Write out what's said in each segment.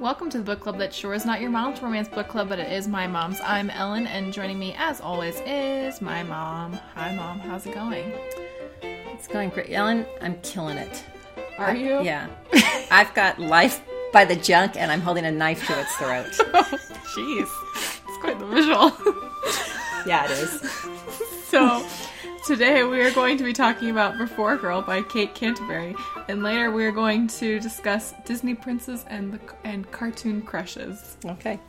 Welcome to the book club that sure is not your mom's romance book club, but it is my mom's. I'm Ellen, and joining me, as always, is my mom. Hi, mom. How's it going? It's going great. Ellen, I'm killing it. Are you? Yeah. I've got life by the junk and I'm holding a knife to its throat. Oh, jeez, it's quite the visual. yeah, it is. so, today we are going to be talking about Before Girl by Kate Canterbary, and later we are going to discuss Disney princes and the and cartoon crushes. Okay.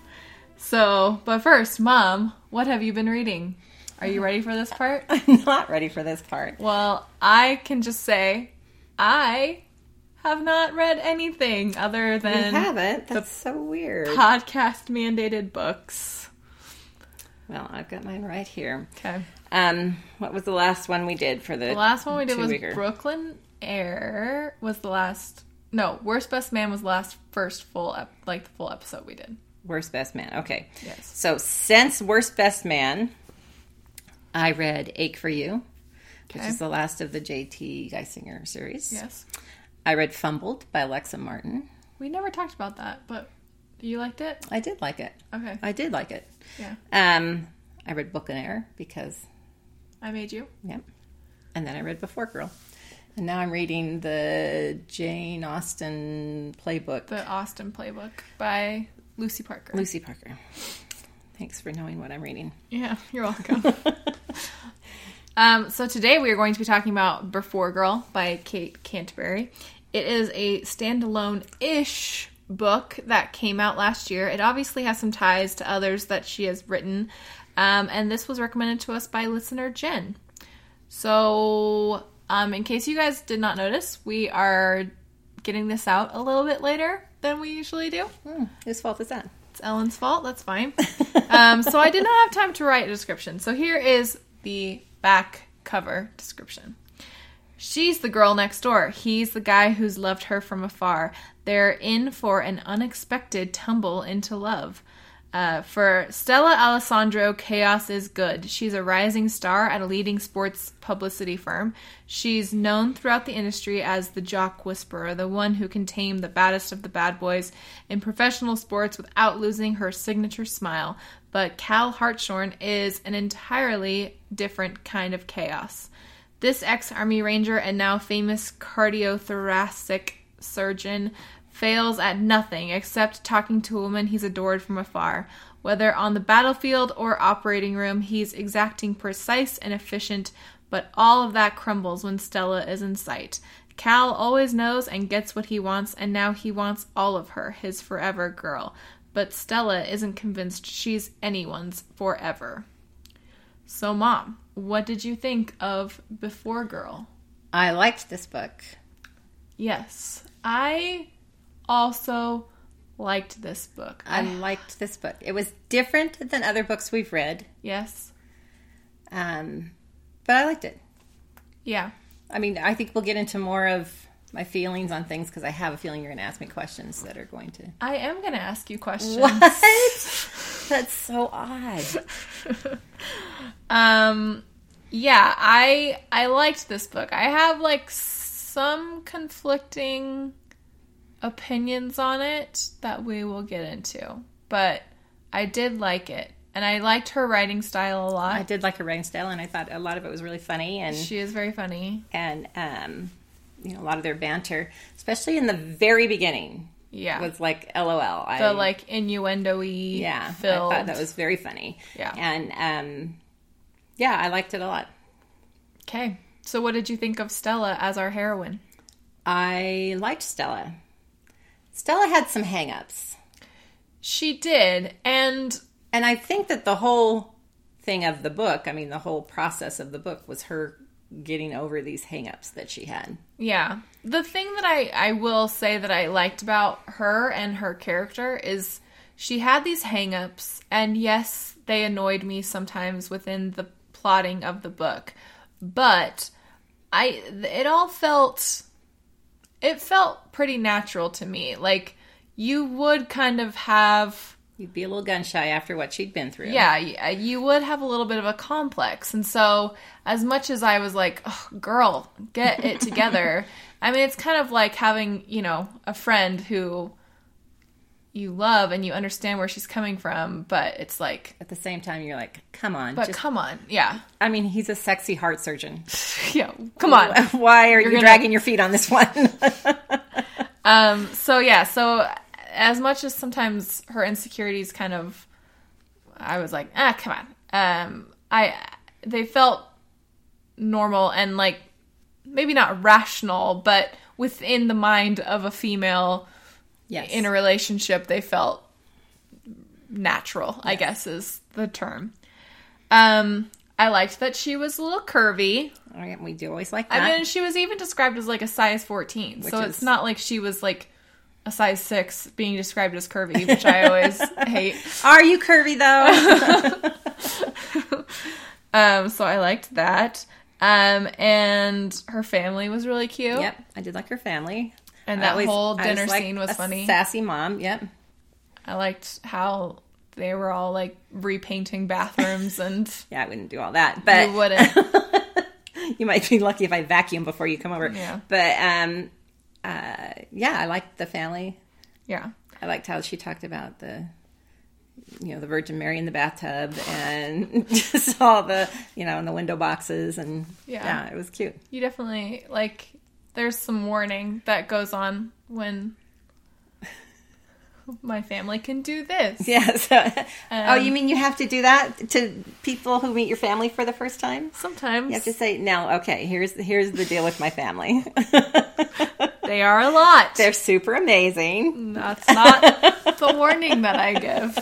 So, but first, mom, what have you been reading? Are you ready for this part? I'm not ready for this part. Well, I can just say I have not read anything other You than haven't? That's so weird. podcast mandated books. Well, I've got mine right here. Okay. Um, what was the last one we did for the The last one we did was two-weeker? Brooklyn Air was the last no, Worst Best Man was the last first full ep- like the full episode we did. Worst Best Man. Okay. Yes. So since Worst Best Man, I read Ache for You, which is the last of the J.T. Geissinger series. Yes. I read Fumbled by Alexa Martin. We never talked about that, but you liked it? I did like it. Okay. I did like it. Yeah. Um, I read Book and Air because, I made you. yep. And then I read Before Girl. And now I'm reading the Jane Austen playbook. The Austen Playbook by Lucy Parker. Lucy Parker. Thanks for knowing what I'm reading. Yeah, you're welcome. um, so today we are going to be talking about Before Girl by Kate Canterbary. It is a standalone-ish book that came out last year. It obviously has some ties to others that she has written, um, and this was recommended to us by listener Jen. So, um, in case you guys did not notice, we are getting this out a little bit later than we usually do. Hmm, whose fault is that? It's Ellen's fault. That's fine. um, so I did not have time to write a description. So here is the back cover description. She's the girl next door. He's the guy who's loved her from afar. They're in for an unexpected tumble into love. Uh, for Stella Alessandro, chaos is good. She's a rising star at a leading sports publicity firm. She's known throughout the industry as the jock whisperer, the one who can tame the baddest of the bad boys in professional sports without losing her signature smile. But Cal Hartshorn is an entirely different kind of chaos. This ex Army Ranger and now famous cardiothoracic surgeon fails at nothing except talking to a woman he's adored from afar. Whether on the battlefield or operating room, he's exacting precise and efficient, but all of that crumbles when Stella is in sight. Cal always knows and gets what he wants, and now he wants all of her, his forever girl. But Stella isn't convinced she's anyone's forever. So, Mom, what did you think of Before Girl? I liked this book. Yes, I also liked this book. I liked this book. It was different than other books we've read, yes, um, but I liked it. yeah, I mean, I think we'll get into more of my feelings on things because I have a feeling you're going to ask me questions that are going to. I am gonna ask you questions. What? That's so odd. Um, yeah, I I liked this book. I have like some conflicting opinions on it that we will get into, but I did like it, and I liked her writing style a lot. I did like her writing style, and I thought a lot of it was really funny, and She is very funny. and um, you know, a lot of their banter, especially in the very beginning, Yeah, was like LOL. I, the like innuendo-y yeah, filled. I thought that was very funny. Yeah. and um, yeah, I liked it a lot. okay. So, what did you think of Stella as our heroine? I liked Stella. Stella had some hangups. She did, and And I think that the whole thing of the book, I mean, the whole process of the book was her getting over these hangups that she had. Yeah. The thing that I, I will say that I liked about her and her character is she had these hangups, and yes, they annoyed me sometimes within the plotting of the book. But I it all felt it felt pretty natural to me. Like you would kind of have You'd be a little gun shy after what she'd been through. yeah, uh, you would have a little bit of a complex. And so, as much as I was like, oh, girl, get it together, I mean, it's kind of like having, you know, a friend who you love and you understand where she's coming from, but it's like, At the same time, you're like, come on. but just- come on, yeah, I mean, he's a sexy heart surgeon. yeah, come on. Why are you gonna- dragging your feet on this one? Um, so yeah, so as much as sometimes her insecurities kind of, I was like, ah, come on. Um, I they felt normal and like maybe not rational, but within the mind of a female yes. in a relationship, they felt natural. I guess is the term. Um, I liked that she was a little curvy. All right, we do always like that. I mean, she was even described as like a size 14. so Which it's not like she was like a size 6 being described as curvy, which I always hate. are you curvy though? Um, so I liked that. Um, and her family was really cute. yep, I did like her family. And that whole dinner like scene was funny. Sassy mom. Yep. I liked how they were all like repainting bathrooms and Yeah, I wouldn't do all that, but you wouldn't. you might be lucky if I vacuum before you come over. Yeah. But um, uh, yeah, I liked the family. Yeah. I liked how she talked about the, you know, the Virgin Mary in the bathtub and just all the, you know, in the window boxes and Yeah. yeah, it was cute. You definitely like there's some warning that goes on when my family can do this. Yeah. So, oh, Um, you mean you have to do that to people who meet your family for the first time? Sometimes You have to say, now, okay, here's here's the deal with my family. they are a lot. They're super amazing. That's not the warning that I give.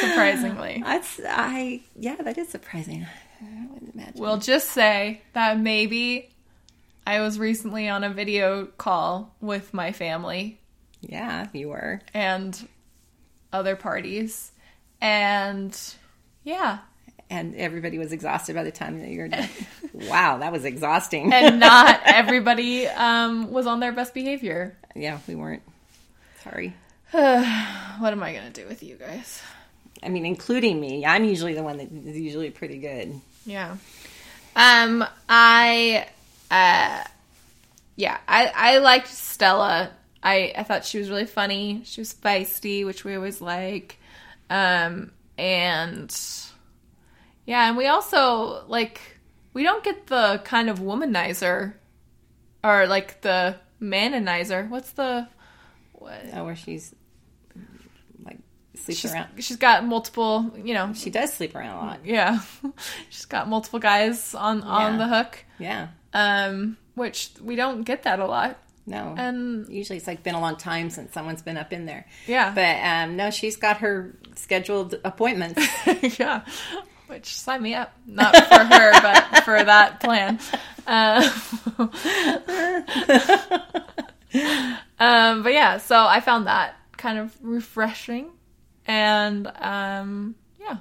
Surprisingly. That's I yeah, that is surprising. I wouldn't imagine. We'll just say that maybe I was recently on a video call with my family yeah, you were. and other parties. And yeah, And everybody was exhausted by the time that you're done. wow, that was exhausting. and not everybody um, was on their best behavior. yeah, we weren't. Sorry. what am I going to do with you guys? I mean, including me. I'm usually the one that is usually pretty good. Yeah. Um, I, uh, yeah, I, I liked Stella. I, I thought she was really funny. She was feisty, which we always like. Um, and yeah, and we also like, we don't get the kind of womanizer or like the manonizer. What's the, what? Oh, where she's like sleeps She's, around. she's got multiple, you know, She does sleep around a lot. yeah. she's got multiple guys on, on Yeah. the hook. Yeah. Um, which we don't get that a lot. No. And Usually it's like been a long time since someone's been up in there. yeah, But um, no, she's got her scheduled appointments. yeah, which sign me up. Not for her, but for that plan. Uh, um, but yeah, so I found that kind of refreshing, and um, yeah,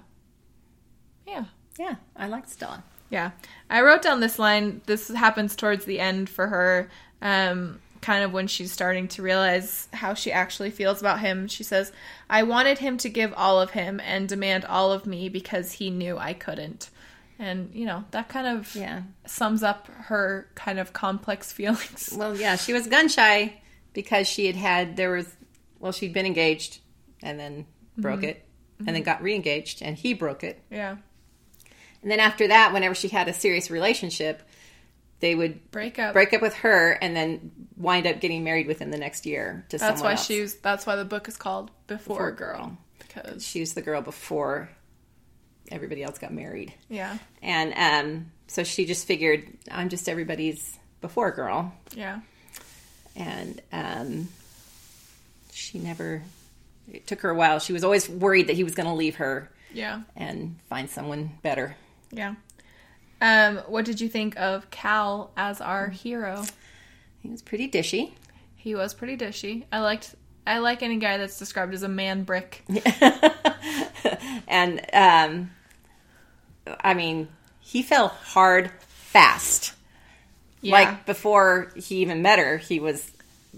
yeah. yeah, I like Stella. Yeah. I wrote down this line. This happens towards the end for her, um, kind of when she's starting to realize how she actually feels about him. She says, I wanted him to give all of him and demand all of me because he knew I couldn't. And, you know, that kind of Yeah. sums up her kind of complex feelings. Well, yeah, she was gun shy because she had had there was well, she'd been engaged and then broke it, and then got re-engaged, and he broke it. Yeah. And then after that, whenever she had a serious relationship, they would Break up. break up with her and then wind up getting married within the next year to That's why else. she's, that's why the book is called Before, Before Girl. Girl. Because, She was the girl before everybody else got married. yeah. And um, so she just figured, I'm just everybody's before girl. Yeah. And um, she never, it took her a while. She was always worried that he was going to leave her Yeah. and find someone better. Yeah. Um, what did you think of Cal as our hero? He was pretty dishy. He was pretty dishy. I liked I like any guy that's described as a man brick. and um, I mean, he fell hard fast. Yeah. Like before he even met her, he was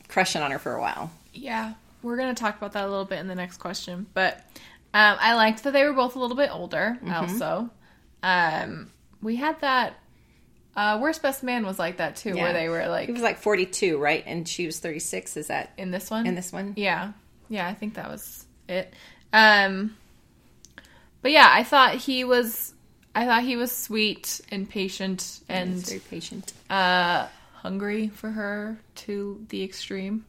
crushing on her for a while. yeah. We're gonna talk about that a little bit in the next question. But um, I liked that they were both a little bit older also. Um, we had that uh, Worst Best Man was like that too, Yeah. where they were like He was like 42, right? And she was 36. Is that in this one. in this one? Yeah. yeah, I think that was it. Um, but yeah, I thought he was. I thought he was sweet and patient and very patient. uh, hungry for her to the extreme.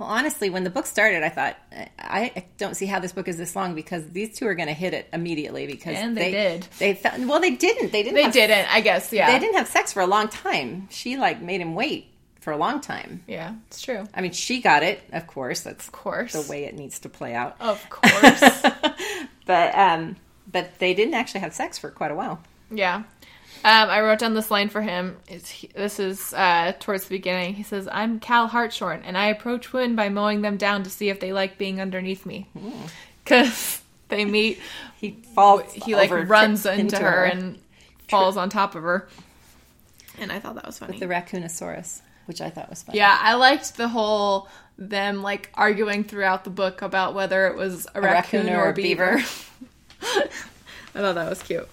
Well, honestly, when the book started, I thought I don't see how this book is this long because these two are going to hit it immediately because And they did. They th- well, they didn't. They didn't. They have, didn't, I guess. Yeah, They didn't have sex for a long time. She like made him wait for a long time. Yeah, it's true. I mean, she got it, of course. That's Of course, the way it needs to play out. Of course. But um, but they didn't actually have sex for quite a while. Yeah. Um, I wrote down this line for him. It's, he, this is uh, towards the beginning. He says, I'm Cal Hartshorn, and I approach women by mowing them down to see if they like being underneath me. Because they meet, He falls. he like over, runs trips into, her, and falls on top of her. And I thought that was funny. With the raccoonोsaurus, which I thought was funny. yeah, I liked the whole them like arguing throughout the book about whether it was a, raccoon, raccoon or, or a a beaver. beaver. I thought that was cute.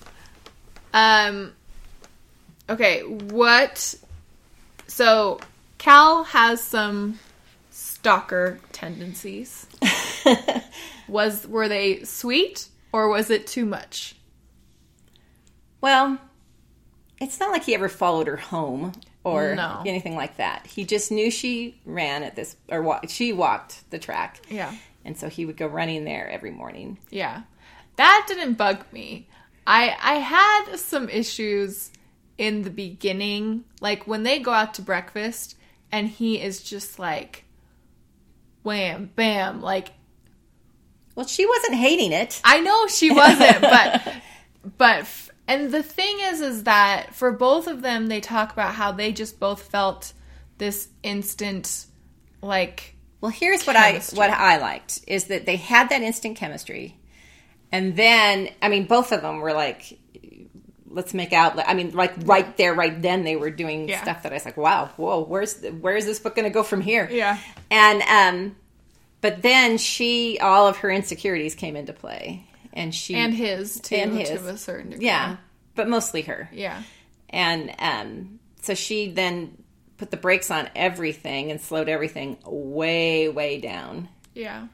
Um okay, what so Cal has some stalker tendencies. was were they sweet or was it too much? Well, it's not like he ever followed her home or No. anything like that. He just knew she ran at this, or she walked the track. Yeah. And so he would go running there every morning. Yeah. That didn't bug me. I I had some issues in the beginning, like when they go out to breakfast and he is just like wham bam like Well, she wasn't hating it. I know she wasn't, but but f- and the thing is is that for both of them they talk about how they just both felt this instant like Well, here's what I what I liked is that they had that instant chemistry, and then I mean both of them were like, "Let's make out." I mean, like right there, right then, they were doing Yeah. stuff that I was like, "Wow, whoa, where's where is this book going to go from here?" Yeah. and um, but then she, all of her insecurities came into play, and she and his too And his. to a certain degree. yeah, but mostly her, Yeah. and um, so she then put the brakes on everything and slowed everything way, way down. Yeah.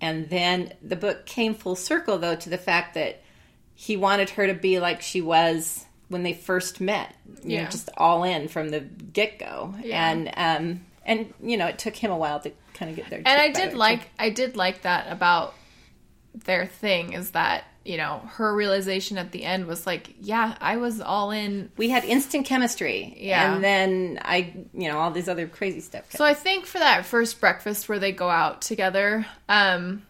And then the book came full circle, though, to the fact that he wanted her to be like she was when they first met. You Yeah. know, just all in from the get go. Yeah. And um, and you know, it took him a while to kind of get there. and I did like I did like that about their thing is that you know her realization at the end was like yeah I was all in we had instant chemistry. Yeah. And then I, you know, all these other crazy stuff. so I think for that first breakfast where they go out together um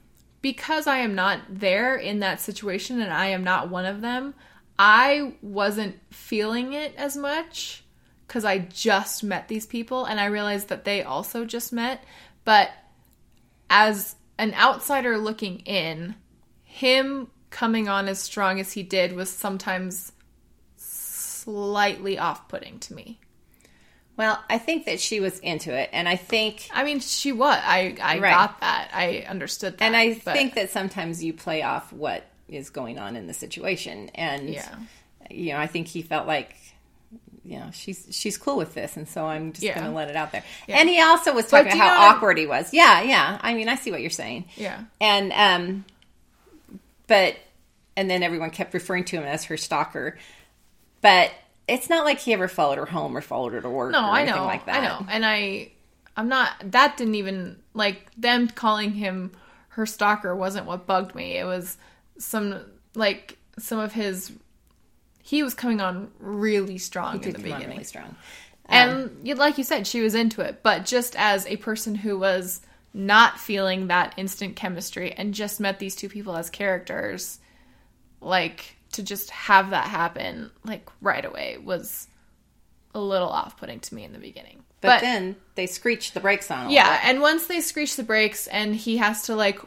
because I am not there in that situation and I am not one of them I wasn't feeling it as much because I just met these people and I realized that they also just met but as an outsider looking in, him coming on as strong as he did was sometimes slightly off putting to me. Well, I think that she was into it, and I think. I mean, she was. I, I Right. got that. I understood that. And I but- think that sometimes you play off what is going on in the situation, and Yeah. you know, I think he felt like, you know, she's she's cool with this, and so I'm just Yeah. going to let it out there. Yeah. And he also was talking about how know awkward he was. Yeah, yeah. I mean, I see what you're saying. Yeah. And um, but and then everyone kept referring to him as her stalker, but it's not like he ever followed her home or followed her to work. No, or I know. like that. I know. And I I'm not that didn't even like them calling him her stalker wasn't what bugged me. It was some like some of his he was coming on really strong in Did the come on beginning. really strong. And um, you- like you said, she was into it. But just as a person who was not feeling that instant chemistry and just met these two people as characters, like to just have that happen like right away was a little off putting to me in the beginning. But, then they screeched the brakes on. a yeah, and once they screech the brakes and he has to like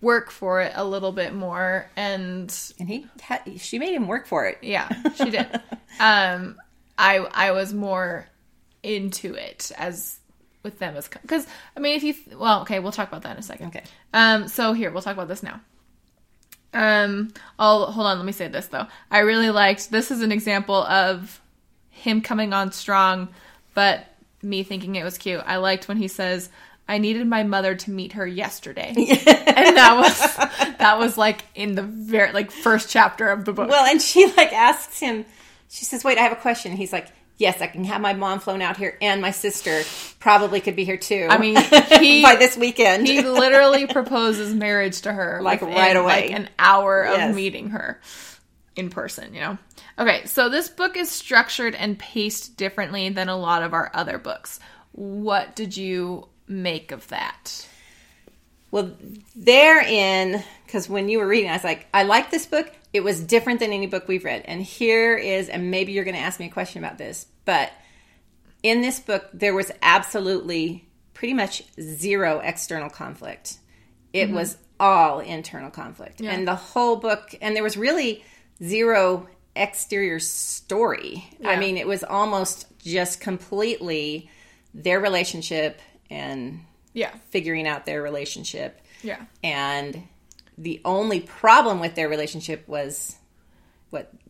work for it a little bit more and and he had, she made him work for it. yeah, she did. um, I I was more into it as with them as because I mean if you well okay we'll talk about that in a second. Okay. Um. So here we'll talk about this now. Um. Oh, hold on. Let me say this though. I really liked. This is an example of him coming on strong, but me thinking it was cute. I liked when he says, "I I needed my mother to meet her yesterday. and that was that was like in the very like first chapter of the book. Well, and she like asks him, she says, Wait, I have a question. He's like, Yes, I can have my mom flown out here and my sister probably could be here too. I mean, he by this weekend. he literally proposes marriage to her Like, right away. like an hour of meeting her in person, you know. Okay, so this book is structured and paced differently than a lot of our other books. What did you make of that? Well, therein, because when you were reading, I was like, I like this book. It was different than any book we've read. And here is, and maybe you're going to ask me a question about this, but in this book, there was absolutely pretty much zero external conflict. It mm-hmm. was all internal conflict. Yeah. And the whole book, and there was really zero exterior story. I mean, it was almost just completely their relationship and Yeah. figuring out their relationship. Yeah. And the only problem with their relationship was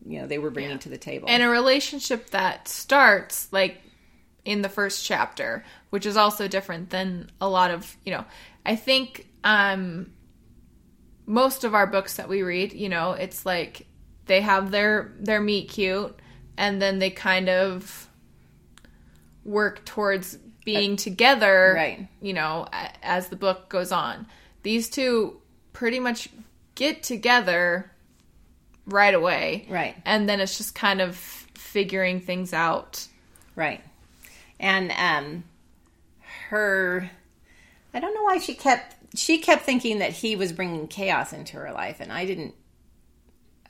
you know they were bringing to the table. and a relationship that starts like in the first chapter which is also different than a lot of you know i think um most of our books that we read you know it's like they have their their meet cute and then they kind of work towards being together right. you know as the book goes on these two pretty much get together right away Right. and then it's just kind of figuring things out right. And um her I don't know why she kept she kept thinking that he was bringing chaos into her life and I didn't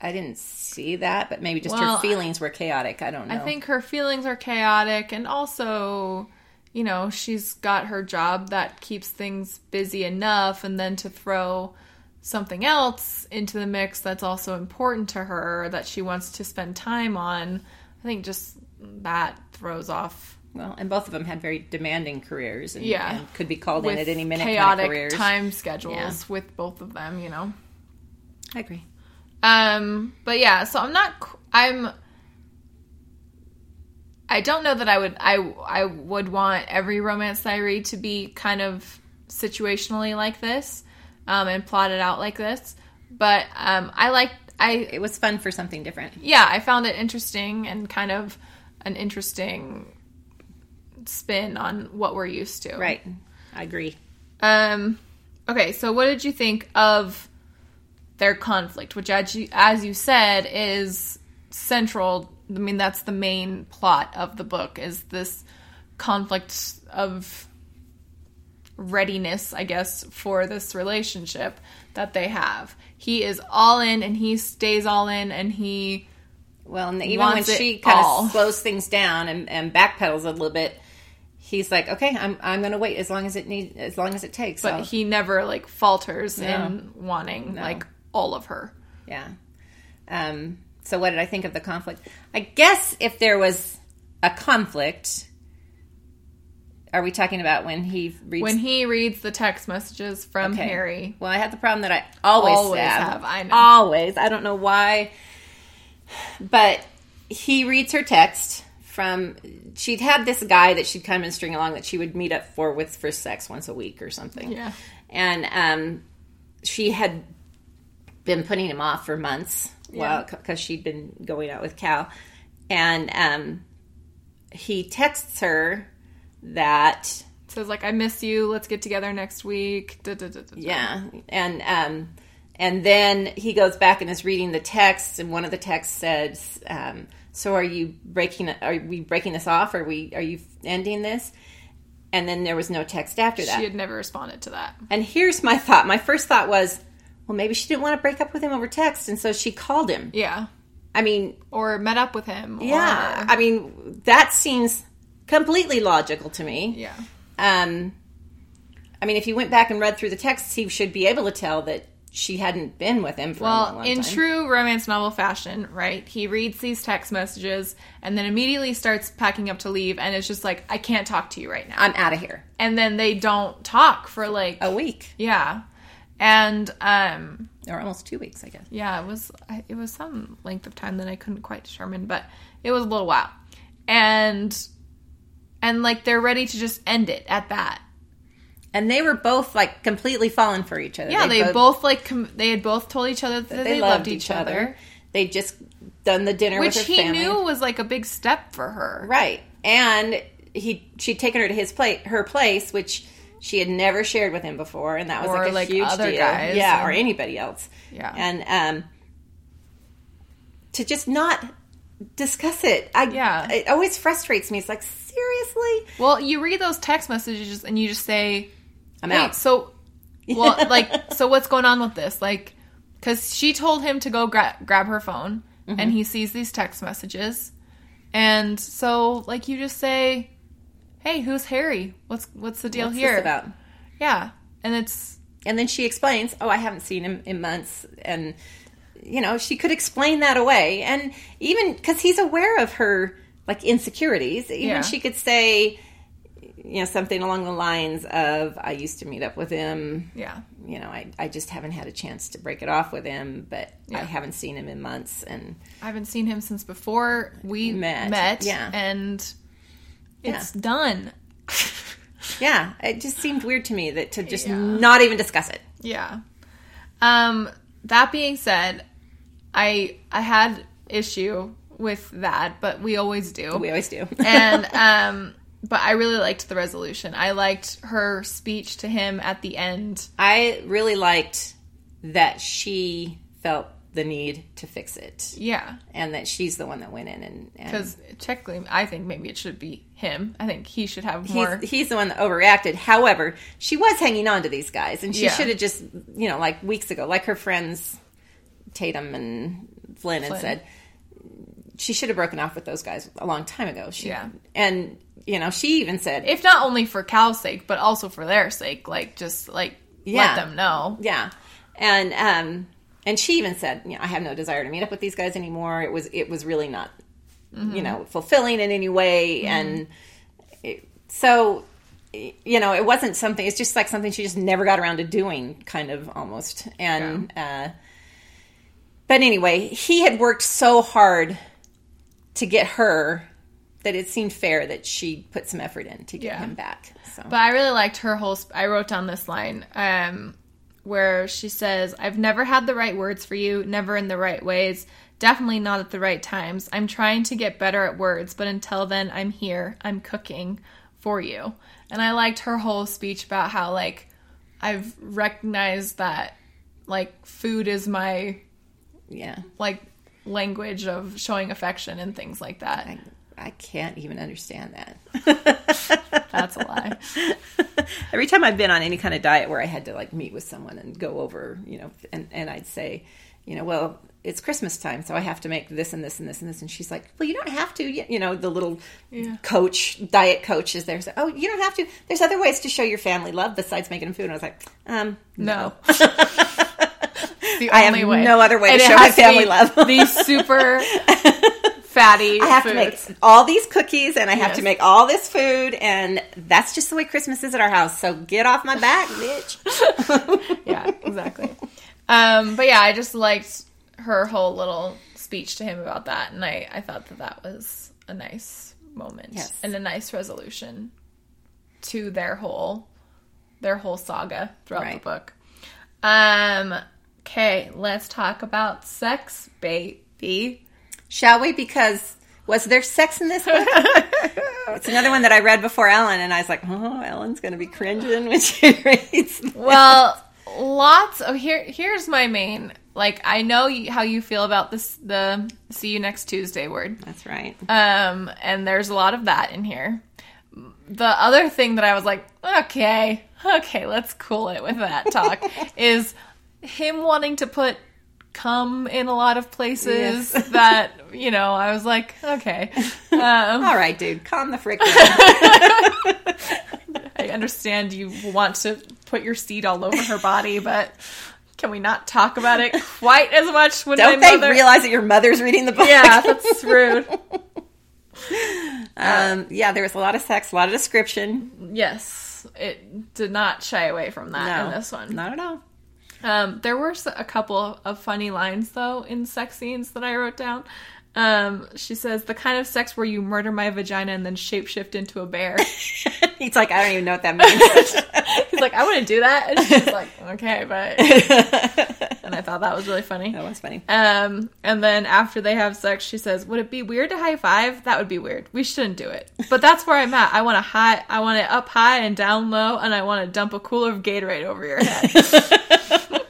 I didn't see that, but maybe just Well, her feelings were chaotic. I don't know. i think her feelings are chaotic and also you know she's got her job that keeps things busy enough and then to throw something else into the mix that's also important to her that she wants to spend time on i think just that throws off well, and both of them had very demanding careers and, Yeah. and could be called in at any minute kind of chaotic time schedules Yeah. with both of them you know I agree. Um, but yeah, so I'm not. I'm. I don't know that I would. I I would want every romance read to be kind of situationally like this, um, and plotted out like this. But um, I like. I It was fun for something different. yeah, I found it interesting and kind of an interesting spin on what we're used to. Right. I agree. Um, okay, so what did you think of their conflict, which, as you, as you said, is central? I mean, that's the main plot of the book is this conflict of readiness, I guess, for this relationship that they have. He is all in, and he stays all in, and he Well, and even when she kind all. of slows things down and, and backpedals a little bit, he's like, "Okay, I'm I'm going to wait as long as it need as long as it takes." but I'll- he never like falters No. in wanting No. like all of her. yeah. Um. So, what did I think of the conflict? I guess if there was a conflict, are we talking about when he reads? When he reads the text messages from Okay. Harry, Well, I have the problem that I always, Always have. have, I know. Always. I don't know why. But he reads her text from she'd had this guy that she'd come and string along that she would meet up for with for sex once a week or something. Yeah. And um she had been putting him off for months Yeah. well because she'd been going out with Cal. And um he texts her that says like I miss you. Let's get together next week. Da, da, da. Yeah, and um, and then he goes back and is reading the text, and one of the texts says, um, "So are you breaking? Are we breaking this off? Are we? Are you ending this?" And then there was no text after that. She had never responded to that. and here's my thought. My first thought was, well, maybe she didn't want to break up with him over text, and so she called him. Yeah. I mean, Or met up with him. yeah, Or, I mean that seems completely logical to me. yeah. Um, I mean, if you went back and read through the texts, he should be able to tell that she hadn't been with him for a long, Well, long in time. true romance novel fashion, right? He reads these text messages and then immediately starts packing up to leave, and it's just like I can't talk to you right now. I'm out of here. and then they don't talk for like A week yeah, and um or almost two weeks, I guess. yeah, it was it was some length of time that I couldn't quite determine, but it was a little while, and and like they're ready to just end it at that. and they were both like completely fallen for each other. Yeah, they, both, like com- they had both told each other that they, loved, each other, They just done the dinner which with her he family, knew was like a big step for her. right? And he she'd taken her to his place, her place, which she had never shared with him before, and that was Or, like a like, huge other deal. guys, yeah, or- or anybody else. Yeah. and um, to just not discuss it, I Yeah. it always frustrates me. It's like seriously, Well, you read those text messages and you just say, I'm Wait, out. so, well, like, so what's going on with this? Like, because she told him to go gra- grab her phone, Mm-hmm. and he sees these text messages, and so, like, you just say, "Hey, who's Harry? What's what's the deal What's here?" this about? Yeah, and it's And then she explains, "Oh, I haven't seen him in months," and you know she could explain that away, and even because he's aware of her like insecurities, even Yeah. she could say, you know, something along the lines of, "I used to meet up with him." yeah, You know, I, I just haven't had a chance to break it off with him, but I haven't seen him in months. And I haven't seen him since before we Met, met. yeah. and it's done. yeah, it just seemed weird to me that to just Yeah. not even discuss it. Yeah. Um that being said, I I had issue with that, but we always do. We always do. and um but I really liked the resolution. I liked her speech to him at the end. I really liked that she felt the need to fix it. Yeah. and that she's the one that went in and, and Because technically, I think maybe it should be him. I think he should have more. he's the one that overreacted. However, she was hanging on to these guys, and she Yeah. should have just, you know, like weeks ago, like her friends Tatum and Flynn had Flynn. said, she should have broken off with those guys a long time ago. She, Yeah. and you know, she even said, if not only for Cal's sake, but also for their sake, like just like Yeah. let them know. yeah, and um, and she even said, you know, I have no desire to meet up with these guys anymore. It was it was really not, you know, fulfilling in any way, and it, so you know, it wasn't something. It's just like something she just never got around to doing, kind of almost. And uh, but anyway, he had worked so hard to get her that it seemed fair that she put some effort in to get Yeah. him back. So But I really liked her whole. Sp- I wrote down this line um, where she says, "I've never had the right words for you, never in the right ways, definitely not at the right times. I'm trying to get better at words, but until then, I'm here. I'm cooking for you." And I liked her whole speech about how like I've recognized that like food is my yeah, like language of showing affection and things like that. I, I can't even understand that. That's a lie. Every time I've been on any kind of diet where I had to like meet with someone and go over, you know, and, and I'd say, you know, well, it's Christmas time, so I have to make this and this and this and this. And she's like, well, you don't have to. You know, the little Yeah. coach, diet coach is there. So, oh, you don't have to. There's other ways to show your family love besides making them food. And I was like, um, No. the I have way. no other way And to show my family love. These super fatty. I have to make all these cookies and I have Yes. to make all this food. And that's just the way Christmas is at our house. So get off my back, bitch. yeah, exactly. Um, but yeah, I just liked her whole little speech to him about that, and I I thought that that was a nice moment Yes. and a nice resolution to their whole their whole saga throughout Right. the book. Um. Okay, let's talk about sex, baby. Shall we? Because was there sex in this book? it's another one that I read before Ellen, and I was like, oh, Ellen's going to be cringing when she reads. this. Well, lots of here. Here's my main. Like, I know how you feel about this. The see you next Tuesday word. That's right. Um, and there's a lot of that in here. The other thing that I was like, okay, okay, let's cool it with that talk is him wanting to put cum in a lot of places Yes. that, you know, I was like, okay. Um, All right, dude, calm the frick down. I understand you want to put your seed all over her body, but can we not talk about it quite as much when Don't my they mother... realize that your mother's reading the book? Yeah, that's rude. um, yeah, there was a lot of sex, a lot of description. Yes, it did not shy away from that No, in this one. Not at all. Um, there were a couple of funny lines though in sex scenes that I wrote down. Um, she says the kind of sex where you murder my vagina and then shapeshift into a bear. He's like, I don't even know what that means. He's like, I want to do that. And she's like, okay, but. And I thought that was really funny. that was funny. Um, and then after they have sex, she says, "Would it be weird to high five? That would be weird. We shouldn't do it." But that's where I'm at. I want to high, I want it up high and down low, and I want to dump a cooler of Gatorade over your head.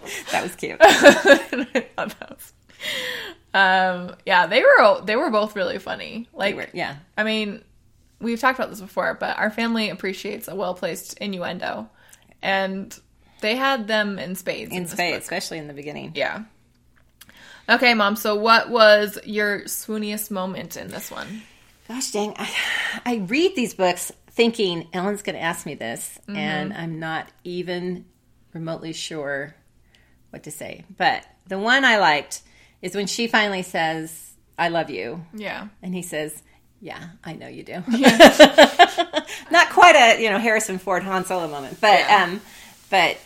That was cute. And I thought that was- um, yeah, they were they were both really funny. Like, were- yeah. I mean, we've talked about this before, but our family appreciates a well placed innuendo, and they had them in spades. In this space, especially in the beginning. Yeah. Okay, mom. So, what was your swooniest moment in this one? Gosh dang, I, I read these books thinking Ellen's going to ask me this, Mm-hmm. and I'm not even remotely sure what to say. But the one I liked is when she finally says, I love you. Yeah. And he says, Yeah, I know you do. not quite a, you know, Harrison Ford Han Solo moment, but, Yeah. um, but,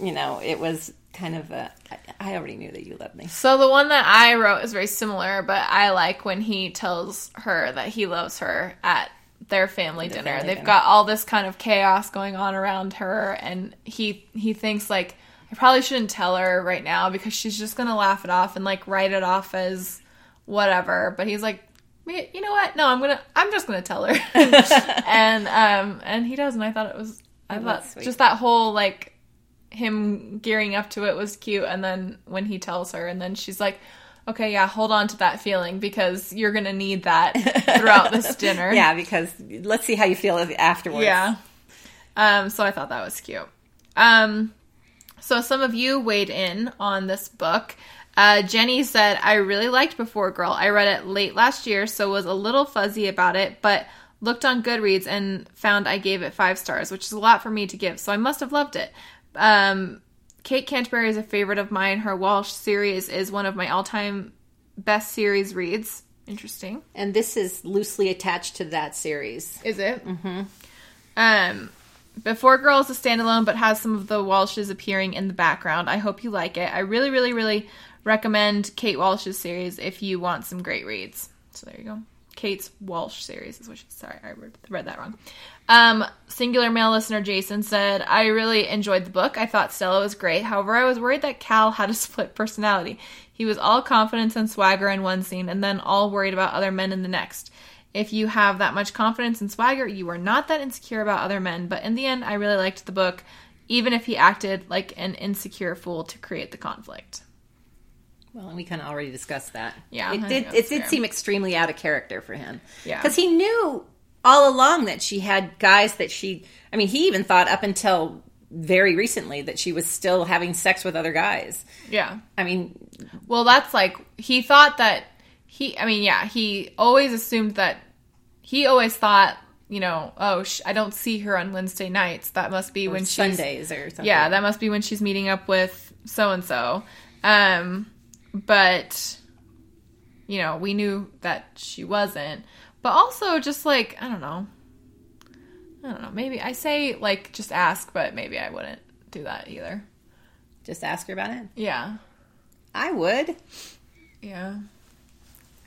you know, it was kind of a I already knew that you loved me. So the one that I wrote is very similar, but I like when he tells her that he loves her at their family dinner. family They've dinner. got all this kind of chaos going on around her, and he he thinks like I probably shouldn't tell her right now because she's just gonna laugh it off and like write it off as whatever. But he's like, you know what? No, I'm gonna I'm just gonna tell her, and um and he does, and I thought it was I Oh, thought just that whole like him gearing up to it was cute. And then when he tells her and then she's like okay yeah hold on to that feeling because you're gonna need that throughout this dinner. Yeah, because let's see how you feel afterwards. yeah. Um so i thought that was cute. Um so some of you weighed in on this book uh, Jenny said, I really liked Before Girl. I read it late last year, so was a little fuzzy about it, but looked on Goodreads and found I gave it five stars, which is a lot for me to give, so I must have loved it. Um, Kate Canterbary is a favorite of mine. Her Walsh series is one of my all time best series reads. Interesting. And this is loosely attached to that series. Is it? Mm-hmm. Um, Before Girl is a standalone, but has some of the Walshes appearing in the background. I hope you like it. I really, really, really recommend Kate Walsh's series if you want some great reads. So there you go. Kate's Walsh series is what she. Sorry, I read that wrong. Um, singular male listener Jason said, "I really enjoyed the book. I thought Stella was great. However, I was worried that Cal had a split personality. He was all confidence and swagger in one scene, and then all worried about other men in the next." If you have that much confidence and swagger, you are not that insecure about other men. But in the end, I really liked the book, even if he acted like an insecure fool to create the conflict. Well, and we kind of already discussed that. Yeah, it did. It did fair. seem extremely out of character for him. Yeah. because he knew all along that she had guys that she. I mean, he even thought up until very recently that she was still having sex with other guys. Yeah. I mean, Well, that's like he thought that he. I mean, yeah, he always assumed that he always thought, you know, oh, sh- I don't see her on Wednesday nights. That must be when she's Sundays or something. Yeah, that must be when she's meeting up with so and so. Um, but you know, we knew that she wasn't. But also, just like I don't know, I don't know. Maybe I say like just ask, but maybe I wouldn't do that either. Just ask her about it. Yeah, I would. yeah.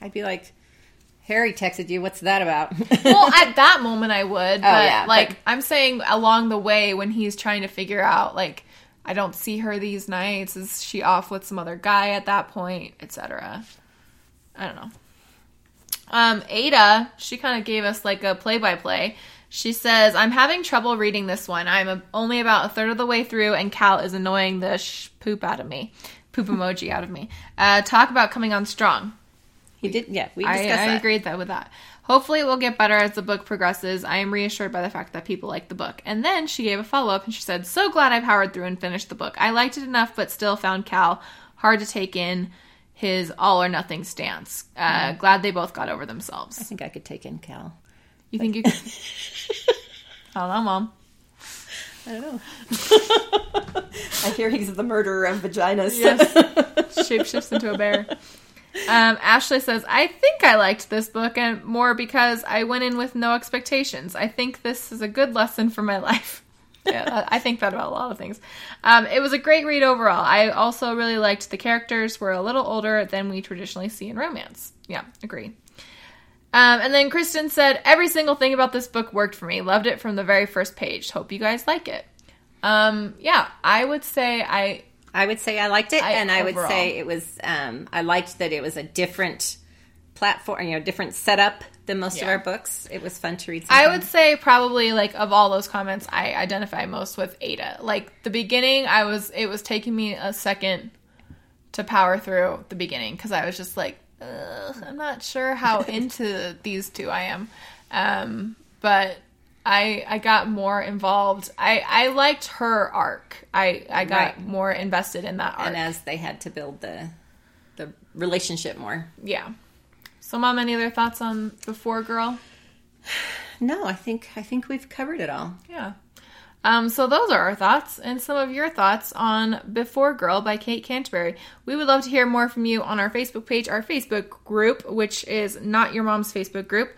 I'd be like, Harry texted you. What's that about? well, at that moment I would, but yeah, like but- I'm saying along the way when he's trying to figure out like I don't see her these nights, is she off with some other guy at that point, etc. I don't know. Um Ada, she kind of gave us like a play by play. She says, "I'm having trouble reading this one. I'm a, only about a third of the way through, and Cal is annoying the sh- poop out of me, poop emoji out of me. Uh, talk about coming on strong. He did. Yeah, we I, discussed I that. agreed that with that. Hopefully, it will get better as the book progresses. I am reassured by the fact that people like the book. And then she gave a follow up and she said, "So glad I powered through and finished the book. I liked it enough, but still found Cal hard to take in his all or nothing stance. Uh, Glad they both got over themselves. I think I could take in Cal. You think you? Could... I don't know, mom. I don't know. I hear he's the murderer of vaginas. Yes. Shapeshifts into a bear. Um, Ashley says, I think I liked this book and more because I went in with no expectations. I think this is a good lesson for my life. yeah, I think that about a lot of things. Um, it was a great read overall. I also really liked the characters were a little older than we traditionally see in romance. Yeah, agree. Um, and then Kristen said, Every single thing about this book worked for me. Loved it from the very first page. Hope you guys like it. Um, yeah, I would say I. I would say I liked it, I- and I would say it was. Um, I liked that it was a different platform, you know, different setup than most of our books. It was fun to read. I would say probably like of all those comments, I identify most with Ada. Like the beginning, I was it was taking me a second to power through the beginning because I was just like, Ugh, I'm not sure how into these two I am, um, but I I got more involved. I I liked her arc. I I got Right. more invested in that arc. and as they had to build the the relationship more. yeah. So, mom, any other thoughts on Before Girl? No, I think I think we've covered it all. Yeah. Um, so those are our thoughts and some of your thoughts on Before Girl by Kate Canterbary. We would love to hear more from you on our Facebook page, our Facebook group, which is Not Your Mom's Facebook group,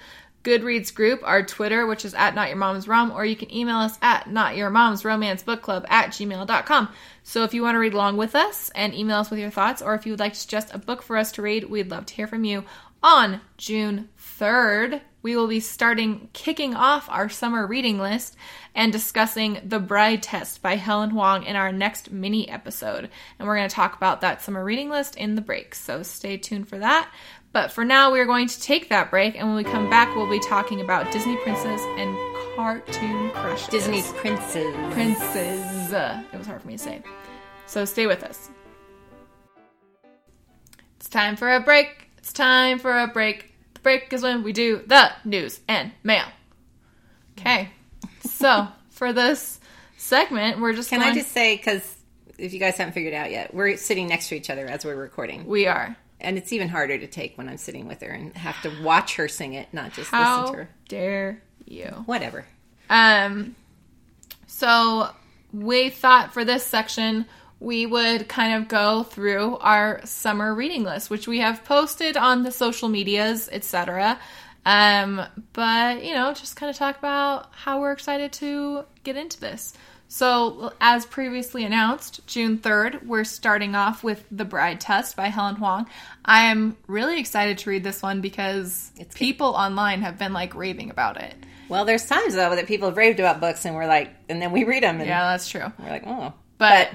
Goodreads group, our Twitter, which is at Not Your Mom's Rom, or you can email us at Not Your Mom's Romance Book Club at gmail.com. So if you want to read along with us and email us with your thoughts, or if you would like to suggest a book for us to read, we'd love to hear from you. On June 3rd, we will be starting kicking off our summer reading list and discussing The Bride Test by Helen Hoang in our next mini episode. And we're going to talk about that summer reading list in the break. So stay tuned for that. But for now, we are going to take that break. And when we come back, we'll be talking about Disney Princess and Cartoon Crushes. Disney princes. Princes. It was hard for me to say. So stay with us. It's time for a break. It's time for a break. The break is when we do the news and mail. Okay. So for this segment, we're just Can I going- just say because if you guys haven't figured it out yet, we're sitting next to each other as we're recording, we are. And it's even harder to take when I'm sitting with her and have to watch her sing it, not just listen to her. dare you? Whatever. Um, so we thought for this section we would kind of go through our summer reading list, which we have posted on the social medias, etc. Um, but you know, just kind of talk about how we're excited to get into this. So, as previously announced, June 3rd, we're starting off with The Bride Test by Helen Hoang. I am really excited to read this one because It's good. people online have been like raving about it. Well, there's times though that people have raved about books, and we're like, and then we read them, and Yeah, that's true. we're like, oh. But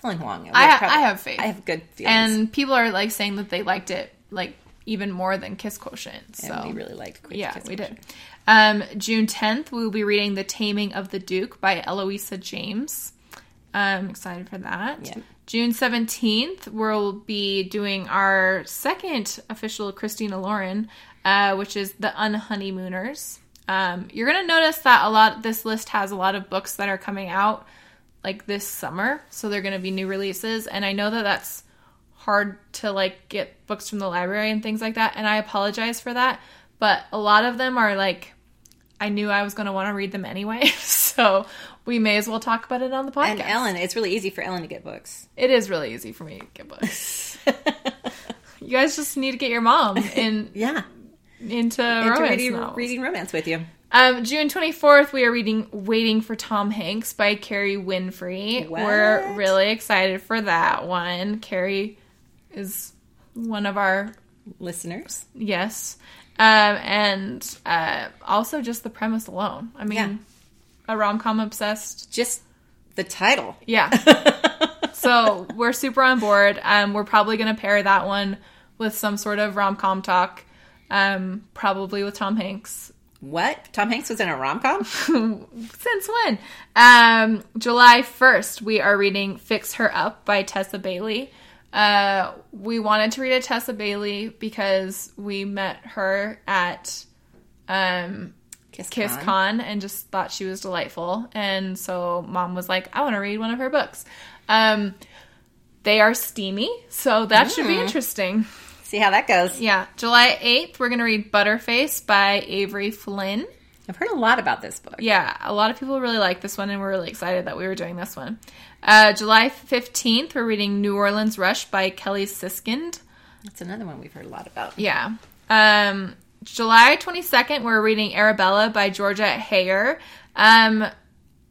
Helen Hoang. I- I have faith. I have good feelings, and people are like saying that they liked it like even more than Kiss Quotient. So And we really liked. Quick yeah, Kiss we Quotient. did. Um, June tenth, we will be reading *The Taming of the Duke* by Eloisa James. I'm excited for that. Yeah. June seventeenth, we'll be doing our second official Christina Lauren, uh, which is *The Unhoneymooners*. Um, you're gonna notice that a lot. This list has a lot of books that are coming out like this summer, so they're gonna be new releases, and I know that that's hard to like get books from the library and things like that and i apologize for that but a lot of them are like i knew i was going to want to read them anyway so we may as well talk about it on the podcast And Ellen, it's really easy for Ellen to get books. it is really easy for me to get books you guys just need to get your mom in yeah, into and to romance reading, reading romance with you. Um, June 24th, we are reading Waiting for Tom Hanks by Kerry Winfrey. What? We're really excited for that one. Kerry is one of our, Listeners, yes. Um, and uh, also just the premise alone. I mean, Yeah. a rom com obsessed. just the title. Yeah. so we're super on board. Um, we're probably going to pair that one with some sort of rom com talk, um, probably with Tom Hanks. What? Tom Hanks was in a rom com? Since when? Um, July 1st, we are reading Fix Her Up by Tessa Bailey. Uh, we wanted to read a Tessa Bailey because we met her at um, Kiss, Kiss Con. Con and just thought she was delightful. And so mom was like, I want to read one of her books. Um, they are steamy, so that should be interesting. See how that goes. Yeah. July 8th, we're going to read Butterface by Avery Flynn. I've heard a lot about this book. Yeah, a lot of people really like this one, and we're really excited that we were doing this one. Uh, July 15th, we're reading New Orleans Rush by Kelly Siskind. That's another one we've heard a lot about. Yeah. Um, July 22nd, we're reading Arabella by Georgia Heyer. Um,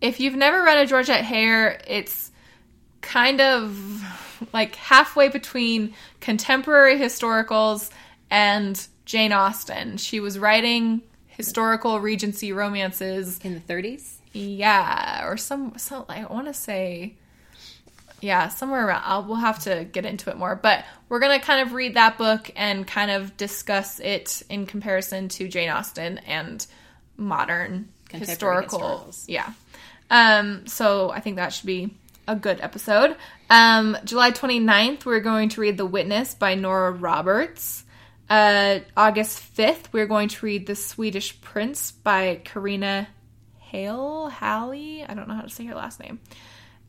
if you've never read a Georgette Heyer, it's kind of like halfway between contemporary historicals and Jane Austen. She was writing historical Regency romances. In the 30s? Yeah, or some, some I want to say, yeah, somewhere around. I'll, we'll have to get into it more, but we're gonna kind of read that book and kind of discuss it in comparison to Jane Austen and modern historical. Yeah. Um, so I think that should be a good episode. Um, July 29th, we're going to read The Witness by Nora Roberts. Uh, August 5th, we're going to read The Swedish Prince by Karina Hale. Halley? I don't know how to say her last name.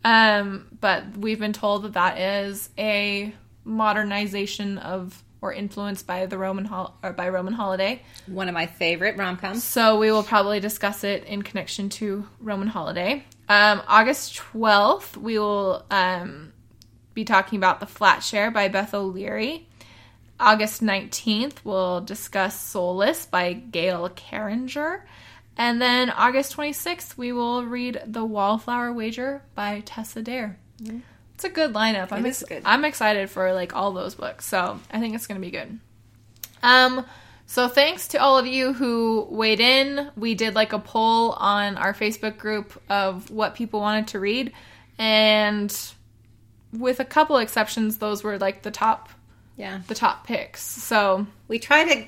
Um, but we've been told that that is a modernization of or influenced by the Roman hol- or by Roman holiday. One of my favorite rom coms. So we will probably discuss it in connection to Roman holiday. Um, August 12th, we will um, be talking about The Flat Share by Beth O'Leary. August 19th, we'll discuss Soulless by Gail Carriger. And then August 26th, we will read The Wallflower Wager by Tessa Dare. It's a good lineup. I'm, ex- good. I'm excited for like all those books, so I think it's going to be good. Um, so thanks to all of you who weighed in. We did like a poll on our Facebook group of what people wanted to read, and with a couple exceptions, those were like the top Yeah. the top picks. So We try to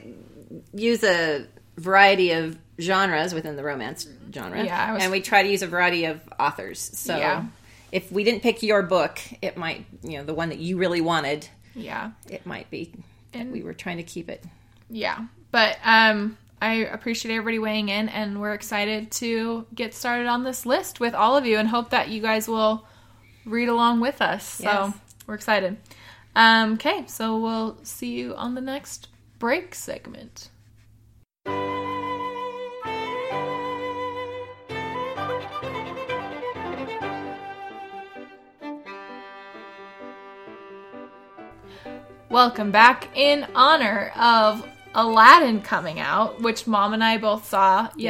use a variety of genres within the romance genre. Yeah, was- and we try to use a variety of authors. So Yeah. if we didn't pick your book, it might, you know, the one that you really wanted, yeah, it might be And- we were trying to keep it. yeah. But um, I appreciate everybody weighing in, and we're excited to get started on this list with all of you, and hope that you guys will read along with us. So Yes. we're excited. Um, okay, so we'll see you on the next break segment. Welcome back in honor of Aladdin coming out, which mom and I both saw yesterday.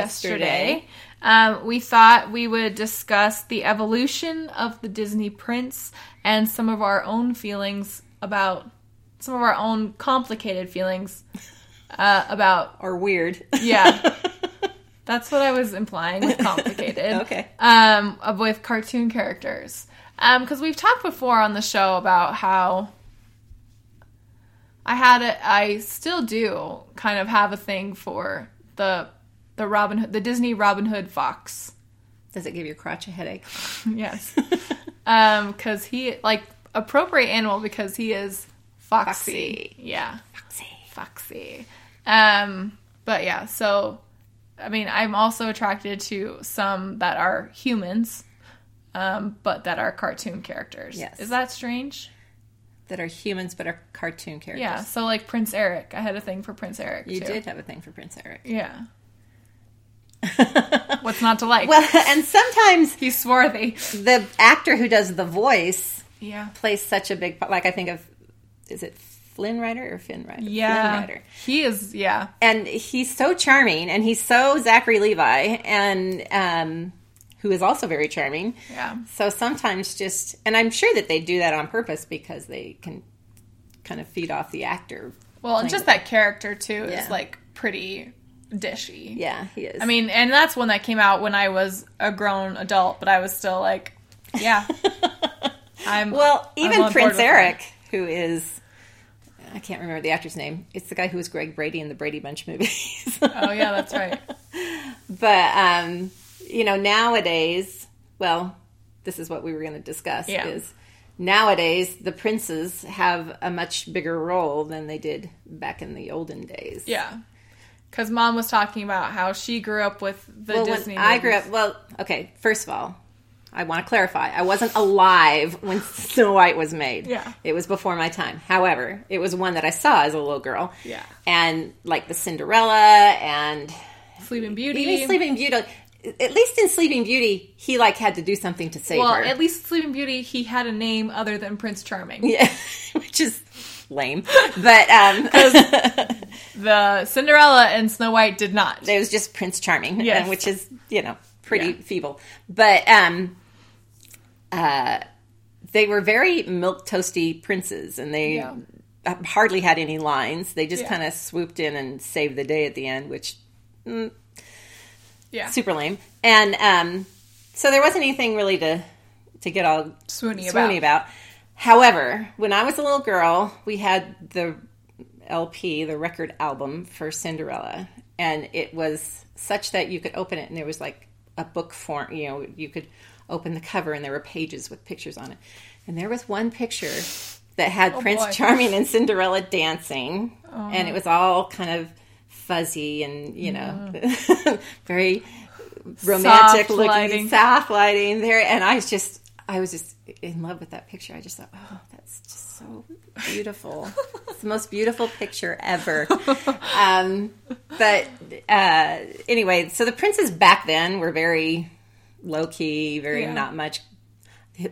Yesterday. Um, we thought we would discuss the evolution of the Disney prince and some of our own feelings about some of our own complicated feelings uh, about Or weird. yeah. That's what I was implying with complicated. Okay. Um, with cartoon characters. Um, because we've talked before on the show about how I had a, I still do kind of have a thing for the the Robin Hood, the Disney Robin Hood fox. Does it give your crotch a headache? Yes. um, because he like appropriate animal because he is foxy. Foxy. Yeah. Foxy. Um, but yeah, so I mean, I'm also attracted to some that are humans, um, but that are cartoon characters. Yes. Is that strange? That are humans but are cartoon characters. Yeah. So like Prince Eric, I had a thing for Prince Eric. You too. did have a thing for Prince Eric. Yeah. What's not to like? well, and sometimes He's swarthy. the actor who does the voice Yeah. plays such a big part. Like I think of, is it Flynn Rider or Finn Rider? Yeah. Flynn Rider. He is. Yeah. And he's so charming, and he's so Zachary Levi, and um, who is also very charming. Yeah. So sometimes just, and I'm sure that they do that on purpose because they can kind of feed off the actor. Well, and just that character too Yeah. is like pretty dishy. Yeah, he is. I mean, and that's one that came out when I was a grown adult, but I was still like, yeah. I'm well, I'm even Prince with that. Eric, who is. I can't remember the actor's name. It's the guy who was Greg Brady in the Brady Bunch movies. Oh yeah, that's right. But um, you know, nowadays, well, this is what we were going to discuss Yeah. is nowadays the princes have a much bigger role than they did back in the olden days. Yeah. Because mom was talking about how she grew up with the Well, Disney. I grew up, well, okay, first of all, I want to clarify. I wasn't alive when Snow White was made. Yeah. It was before my time. However, it was one that I saw as a little girl. Yeah. And like the Cinderella and Sleeping Beauty. even Sleeping Beauty. At least in Sleeping Beauty, he like had to do something to save well, her. at least Sleeping Beauty, he had a name other than Prince Charming. Yeah, which is lame. But um, The Cinderella and Snow White did not. it was just Prince Charming, Yes. and which is you know pretty Yeah. feeble. But um, uh, they were very milk toasty princes, and they Yeah. hardly had any lines. They just Yeah. kind of swooped in and saved the day at the end, which Yeah. super lame. And um, so there wasn't anything really to to get all Swoony swoony about. about. However, when I was a little girl, we had the LP, the record album for Cinderella, and it was such that you could open it and there was like a book form. You know, you could open the cover and there were pages with pictures on it. And there was one picture that had Prince Oh, boy. Charming and Cinderella dancing, and it was all kind of fuzzy and you know very romantic Soft looking lighting. soft lighting there. And i was just i was just in love with that picture. I just thought oh that's just so beautiful. It's the most beautiful picture ever. Um, but uh, anyway so the princes back then were very low key very Yeah. not much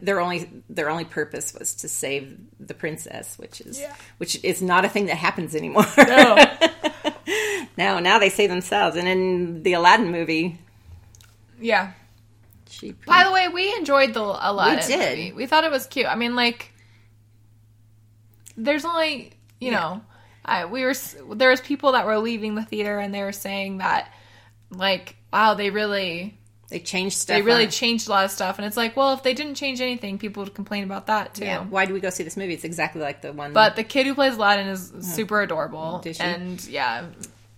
their only their only purpose was to save the princess which is Yeah. which is not a thing that happens anymore No. now now they save themselves and in the aladdin movie Yeah. she By the way, we enjoyed the Aladdin We did. movie. We thought it was cute. I mean, like, there's only you know, I we were there was people that were leaving the theater and they were saying that like, wow, they really they changed stuff they really on- changed a lot of stuff, and it's like, well, if they didn't change anything, people would complain about that too. yeah why do we go see this movie it's exactly like the one But the kid who plays Aladdin is super adorable, and yeah,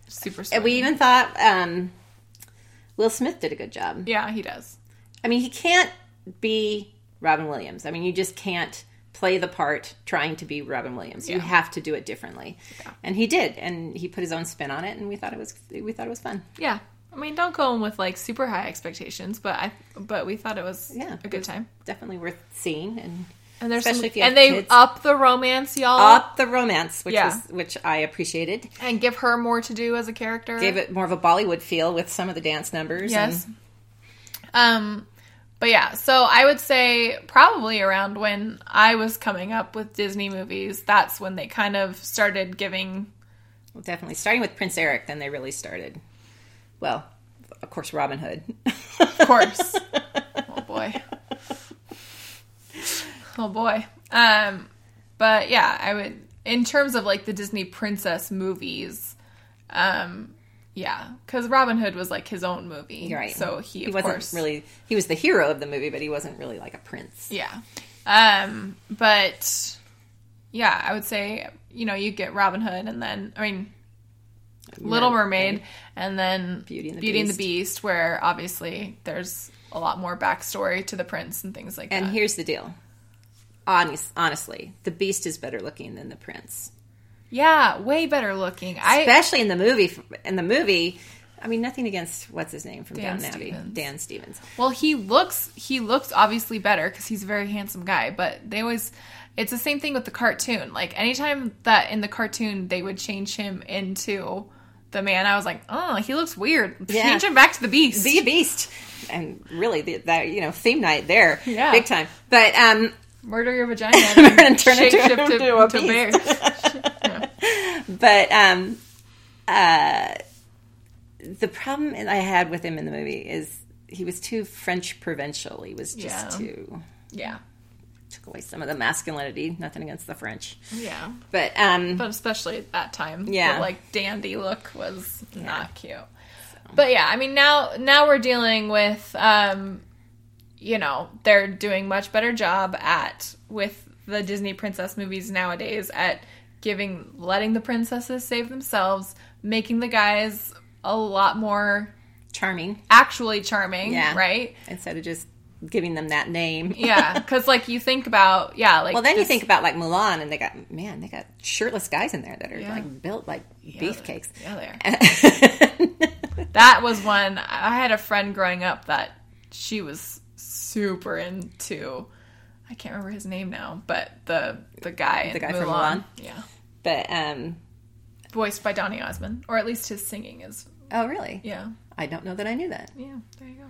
super. Sweet. And we even thought um, Will Smith did a good job. yeah, he does. I mean, he can't be Robin Williams. I mean, you just can't play the part trying to be Robin Williams. You have to do it differently, and he did. And he put his own spin on it, and we thought it was we thought it was fun. Yeah, I mean, don't go in with like super high expectations, but I but we thought it was Yeah, a good time. Definitely worth seeing, and And there's Especially some, if you have and they kids. up the romance, y'all, up the romance, which Yeah. was which I appreciated. and give her more to do as a character. Gave it more of a Bollywood feel with some of the dance numbers. yes. and- Um, but yeah, so I would say probably around when I was coming up with Disney movies, that's when they kind of started giving. Well, definitely. Starting with Prince Eric, then they really started. Well, of course, Robin Hood. Of course. oh boy. Oh boy. Um, but yeah, I would in terms of like the Disney princess movies. Um, yeah, because Robin Hood was like his own movie, You're right. So he, he wasn't course, really. He was the hero of the movie, but he wasn't really like a prince. yeah. Um, but yeah, I would say you know you get Robin Hood, and then I mean Little Mermaid, and then Beauty and the Beauty and the Beast. Beast, where obviously there's a lot more backstory to the prince and things like And that. And here's the deal. Honest, honestly, the Beast is better looking than the Prince, yeah, way better looking. I especially in the movie. In the movie, I mean, nothing against what's his name from Dan Downton Abbey, Dan Stevens. well, he looks he looks obviously better because he's a very handsome guy. But they always it's the same thing with the cartoon. Like anytime that in the cartoon they would change him into the man, I was like, oh, he looks weird. Yeah. Change him back to the beast. Be a beast, and really, the, that you know, theme night there, Yeah. big time. But um, Murder your vagina And turn it to- to a to bear. but um, uh, the problem I had with him in the movie is he was too French provincial. He was just Yeah. too yeah, some of the masculinity. Nothing against the French, yeah. but um, but especially at that time Yeah. the like dandy look was not cute but yeah i mean now now we're dealing with um you know they're doing much better job at with the disney princess movies nowadays at giving letting the princesses save themselves making the guys a lot more charming actually charming Yeah. right instead of just giving them that name. yeah because like you think about yeah like Well, then you think about like Mulan, and they got man, they got shirtless guys in there that are Yeah. like built like beefcakes. yeah there that was one I had a friend growing up that she was super into. I can't remember his name now, but the the guy, The guy from Mulan, Mulan? yeah, but um, voiced by Donny Osmond, or at least his singing is, oh really? yeah, I don't know that I knew that. yeah. There you go.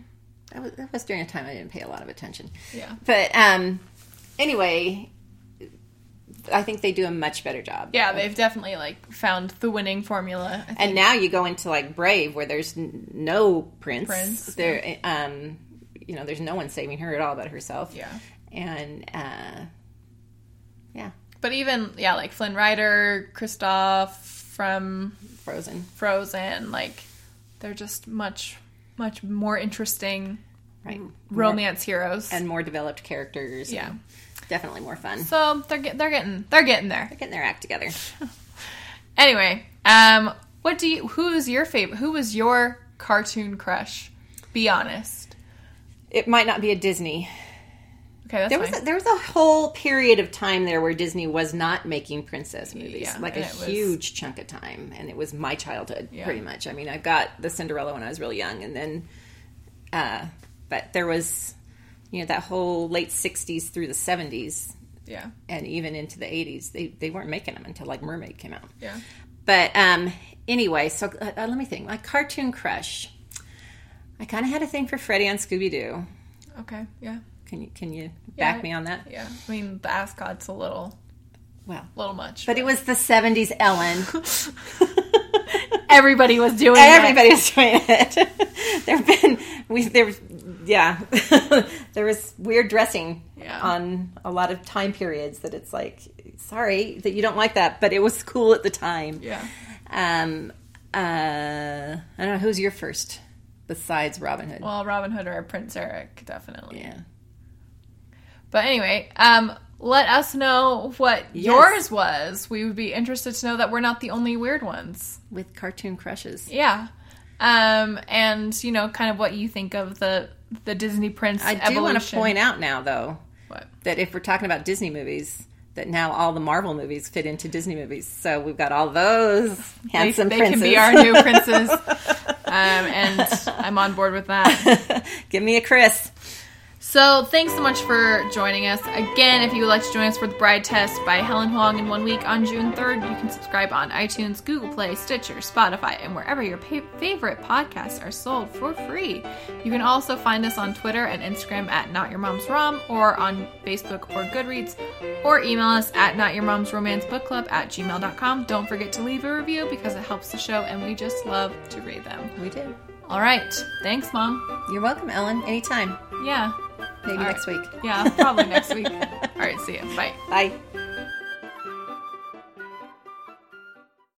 That was, that was during a time I didn't pay a lot of attention. Yeah, But um, anyway, I think they do a much better job. Yeah, they've definitely like found the winning formula. And now you go into like Brave, where there's n- no prince. Prince, There, um, you know, there's no one saving her at all but herself. Yeah. And uh, yeah, But even yeah, like Flynn Rider, Kristoff from Frozen. Frozen, like they're just much much more interesting Right. romance heroes. and more developed characters. Yeah. definitely more fun. so they're get, they're getting they're getting there. They're getting their act together. Anyway, um, what do you? Who's your favorite? Who was your cartoon crush? Be honest. It might not be a Disney. Okay, There was a, there was a whole period of time there where Disney was not making princess movies, Yeah, like a it was- huge chunk of time, and it was my childhood Yeah. pretty much. I mean, I got the Cinderella when I was really young, and then, uh, but there was, you know, that whole late '60s through the '70s, yeah, and even into the '80s. They they weren't making them until like Mermaid came out. yeah. But um, anyway, so uh, uh, let me think. My cartoon crush. I kind of had a thing for Freddie on Scooby Doo. Okay, yeah, Can you can you Yeah, back me on that? yeah. I mean, the ascot's a little Well, a little much. but it was the '70s Ellen. everybody was doing it. Everybody was doing it. there've been we there was yeah there was weird dressing Yeah. on a lot of time periods that it's like sorry that you don't like that, but it was cool at the time. Yeah. Um. Uh. I don't know who's your first besides Robin Hood. Well, Robin Hood or Prince Eric, definitely. yeah. But anyway, um, let us know what Yes. yours was. We would be interested to know that we're not the only weird ones. With cartoon crushes. Yeah. Um, and you know, kind of what you think of the the Disney Prince I do evolution. want to point out now, though, What? that if we're talking about Disney movies, that now all the Marvel movies fit into Disney movies. So we've got all those They, handsome they princes. can be our new princes. um, and I'm on board with that. Give me a Chris. So thanks so much for joining us. Again, if you would like to join us for the Bride Test by Helen Hoang in one week on June 3rd, you can subscribe on iTunes, Google Play, Stitcher, Spotify, and wherever your pa- favorite podcasts are sold for free. You can also find us on Twitter and Instagram at Not Your Mom's Rom or on Facebook or Goodreads or email us at Not Your Mom's Romance Book Club at gmail.com. Don't forget to leave a review because it helps the show and we just love to read them. We do. All right. Thanks, Mom. You're welcome, Ellen. Anytime. Yeah. Maybe All next right. week. Yeah, probably next week. All right, see you. Bye. Bye.